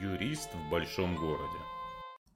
Юрист в большом городе.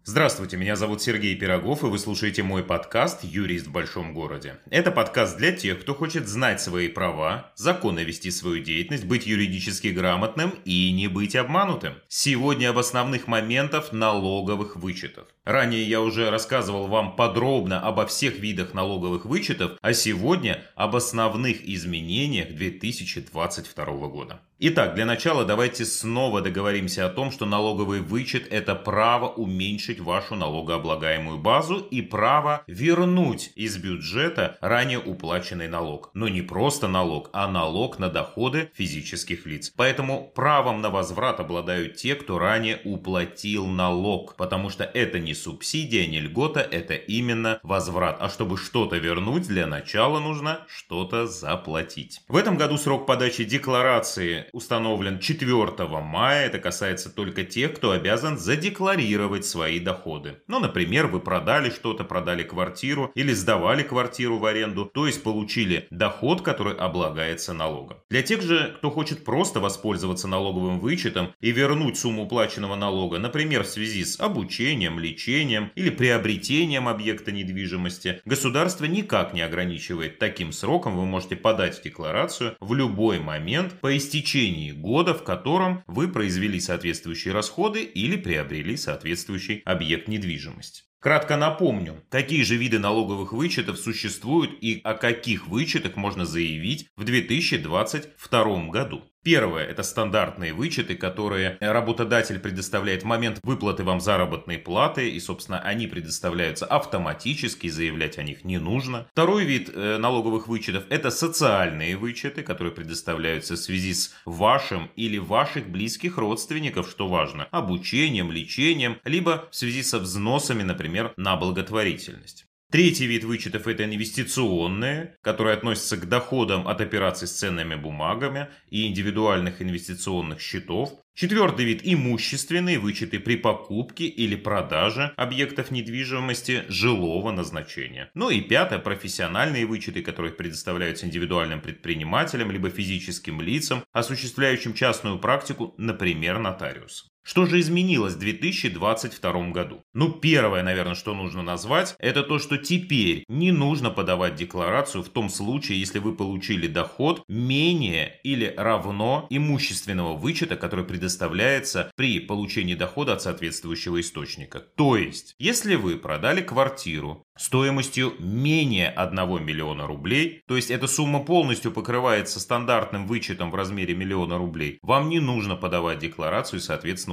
Здравствуйте, меня зовут Сергей Пирогов, и вы слушаете мой подкаст «Юрист в большом городе». Это подкаст для тех, кто хочет знать свои права, законно вести свою деятельность, быть юридически грамотным и не быть обманутым. Сегодня об основных моментах налоговых вычетов. Ранее я уже рассказывал вам подробно обо всех видах налоговых вычетов, а сегодня об основных изменениях 2022 года. Итак, для начала давайте снова договоримся о том, что налоговый вычет – это право уменьшить вашу налогооблагаемую базу и право вернуть из бюджета ранее уплаченный налог. Но не просто налог, а налог на доходы физических лиц. Поэтому правом на возврат обладают те, кто ранее уплатил налог, потому что это не субсидия, не льгота, это именно возврат. А чтобы что-то вернуть, для начала нужно что-то заплатить. В этом году срок подачи декларации установлен 4 мая. Это касается только тех, кто обязан задекларировать свои доходы. Ну, например, вы продали что-то, продали квартиру или сдавали квартиру в аренду, то есть получили доход, который облагается налогом. Для тех же, кто хочет просто воспользоваться налоговым вычетом и вернуть сумму уплаченного налога, например, в связи с обучением, лечением или приобретением объекта недвижимости, государство никак не ограничивает таким сроком. Вы можете подать декларацию в любой момент по истечении течение года, в котором вы произвели соответствующие расходы или приобрели соответствующий объект недвижимости. Кратко напомню, какие же виды налоговых вычетов существуют и о каких вычетах можно заявить в 2022 году. Первое – это стандартные вычеты, которые работодатель предоставляет в момент выплаты вам заработной платы, и, собственно, они предоставляются автоматически, заявлять о них не нужно. Второй вид э, налоговых вычетов – это социальные вычеты, которые предоставляются в связи с вашим или ваших близких родственников, что важно, обучением, лечением, либо в связи со взносами, например, на благотворительность. Третий вид вычетов – это инвестиционные, которые относятся к доходам от операций с ценными бумагами и индивидуальных инвестиционных счетов. Четвертый вид – имущественные вычеты при покупке или продаже объектов недвижимости жилого назначения. Ну и пятое – профессиональные вычеты, которые предоставляются индивидуальным предпринимателям либо физическим лицам, осуществляющим частную практику, например, нотариус. Что же изменилось в 2022 году? Ну, первое, наверное, что нужно назвать, это то, что теперь не нужно подавать декларацию в том случае, если вы получили доход менее или равно имущественного вычета, который предоставляется при получении дохода от соответствующего источника. То есть, если вы продали квартиру стоимостью менее 1 миллиона рублей, то есть эта сумма полностью покрывается стандартным вычетом в размере миллиона рублей, вам не нужно подавать декларацию и,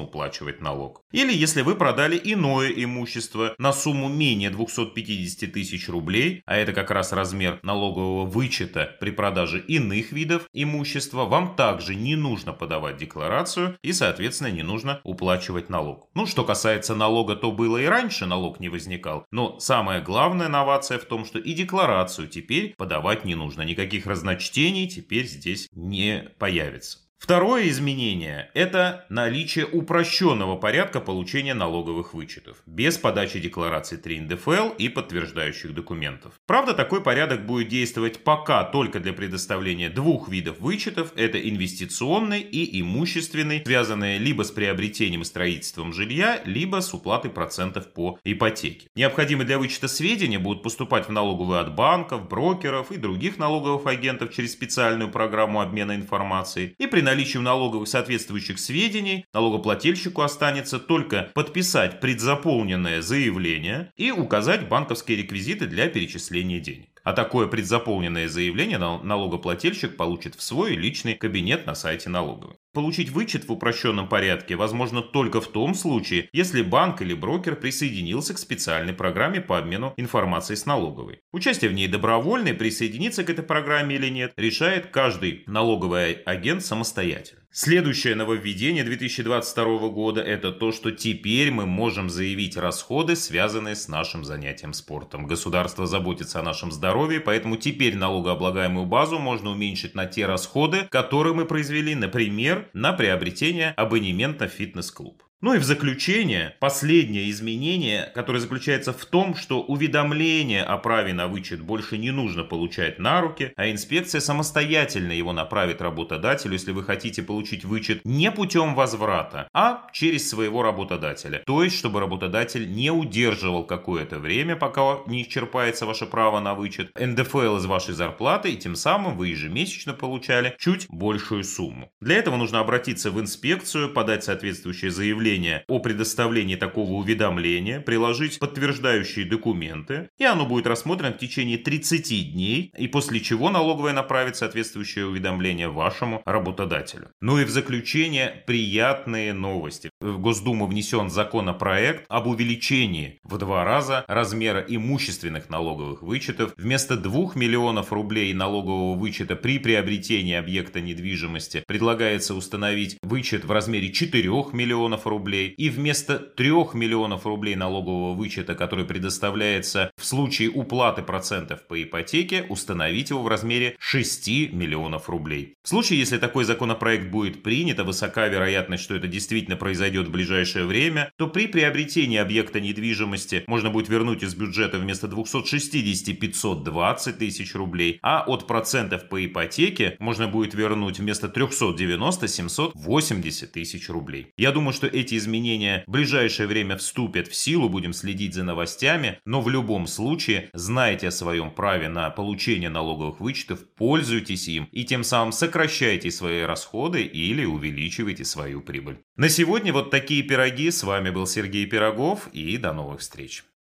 уплачивать налог. Или если вы продали иное имущество на сумму менее 250 тысяч рублей, а это как раз размер налогового вычета при продаже иных видов имущества, вам также не нужно подавать декларацию и, соответственно, не нужно уплачивать налог. Ну, что касается налога, то было и раньше налог не возникал, но главное главная новация в том, что и декларацию теперь подавать не нужно. Никаких разночтений теперь здесь не появится. Второе изменение – это наличие упрощенного порядка получения налоговых вычетов, без подачи декларации 3 НДФЛ и подтверждающих документов. Правда, такой порядок будет действовать пока только для предоставления двух видов вычетов – это инвестиционный и имущественный, связанные либо с приобретением и строительством жилья, либо с уплатой процентов по ипотеке. Необходимые для вычета сведения будут поступать в налоговую от банков, брокеров и других налоговых агентов через специальную программу обмена информацией и при наличием налоговых соответствующих сведений налогоплательщику останется только подписать предзаполненное заявление и указать банковские реквизиты для перечисления денег. А такое предзаполненное заявление налогоплательщик получит в свой личный кабинет на сайте налоговой. Получить вычет в упрощенном порядке возможно только в том случае, если банк или брокер присоединился к специальной программе по обмену информацией с налоговой. Участие в ней добровольное, присоединиться к этой программе или нет, решает каждый налоговый агент самостоятельно. Следующее нововведение 2022 года – это то, что теперь мы можем заявить расходы, связанные с нашим занятием спортом. Государство заботится о нашем здоровье, поэтому теперь налогооблагаемую базу можно уменьшить на те расходы, которые мы произвели, например, на приобретение абонемента в фитнес-клуб. Ну и в заключение, последнее изменение, которое заключается в том, что уведомление о праве на вычет больше не нужно получать на руки, а инспекция самостоятельно его направит работодателю, если вы хотите получить вычет не путем возврата, а через своего работодателя. То есть, чтобы работодатель не удерживал какое-то время, пока не исчерпается ваше право на вычет, НДФЛ из вашей зарплаты, и тем самым вы ежемесячно получали чуть большую сумму. Для этого нужно обратиться в инспекцию, подать соответствующее заявление о предоставлении такого уведомления, приложить подтверждающие документы, и оно будет рассмотрено в течение 30 дней, и после чего налоговая направит соответствующее уведомление вашему работодателю. Ну и в заключение приятные новости. В Госдуму внесен законопроект об увеличении в два раза размера имущественных налоговых вычетов. Вместо 2 миллионов рублей налогового вычета при приобретении объекта недвижимости предлагается установить вычет в размере 4 миллионов рублей. И вместо 3 миллионов рублей налогового вычета, который предоставляется в случае уплаты процентов по ипотеке, установить его в размере 6 миллионов рублей. В случае, если такой законопроект будет принят, а высока вероятность, что это действительно произойдет в ближайшее время, то при приобретении объекта недвижимости можно будет вернуть из бюджета вместо 260 520 тысяч рублей, а от процентов по ипотеке можно будет вернуть вместо 390 780 тысяч рублей. Я думаю, что эти изменения в ближайшее время вступят в силу, будем следить за новостями, но в любом случае знайте о своем праве на получение налоговых вычетов, пользуйтесь им и тем самым сокращайте свои расходы или увеличивайте свою прибыль. На сегодня вот такие пироги. С вами был Сергей Пирогов и до новых встреч.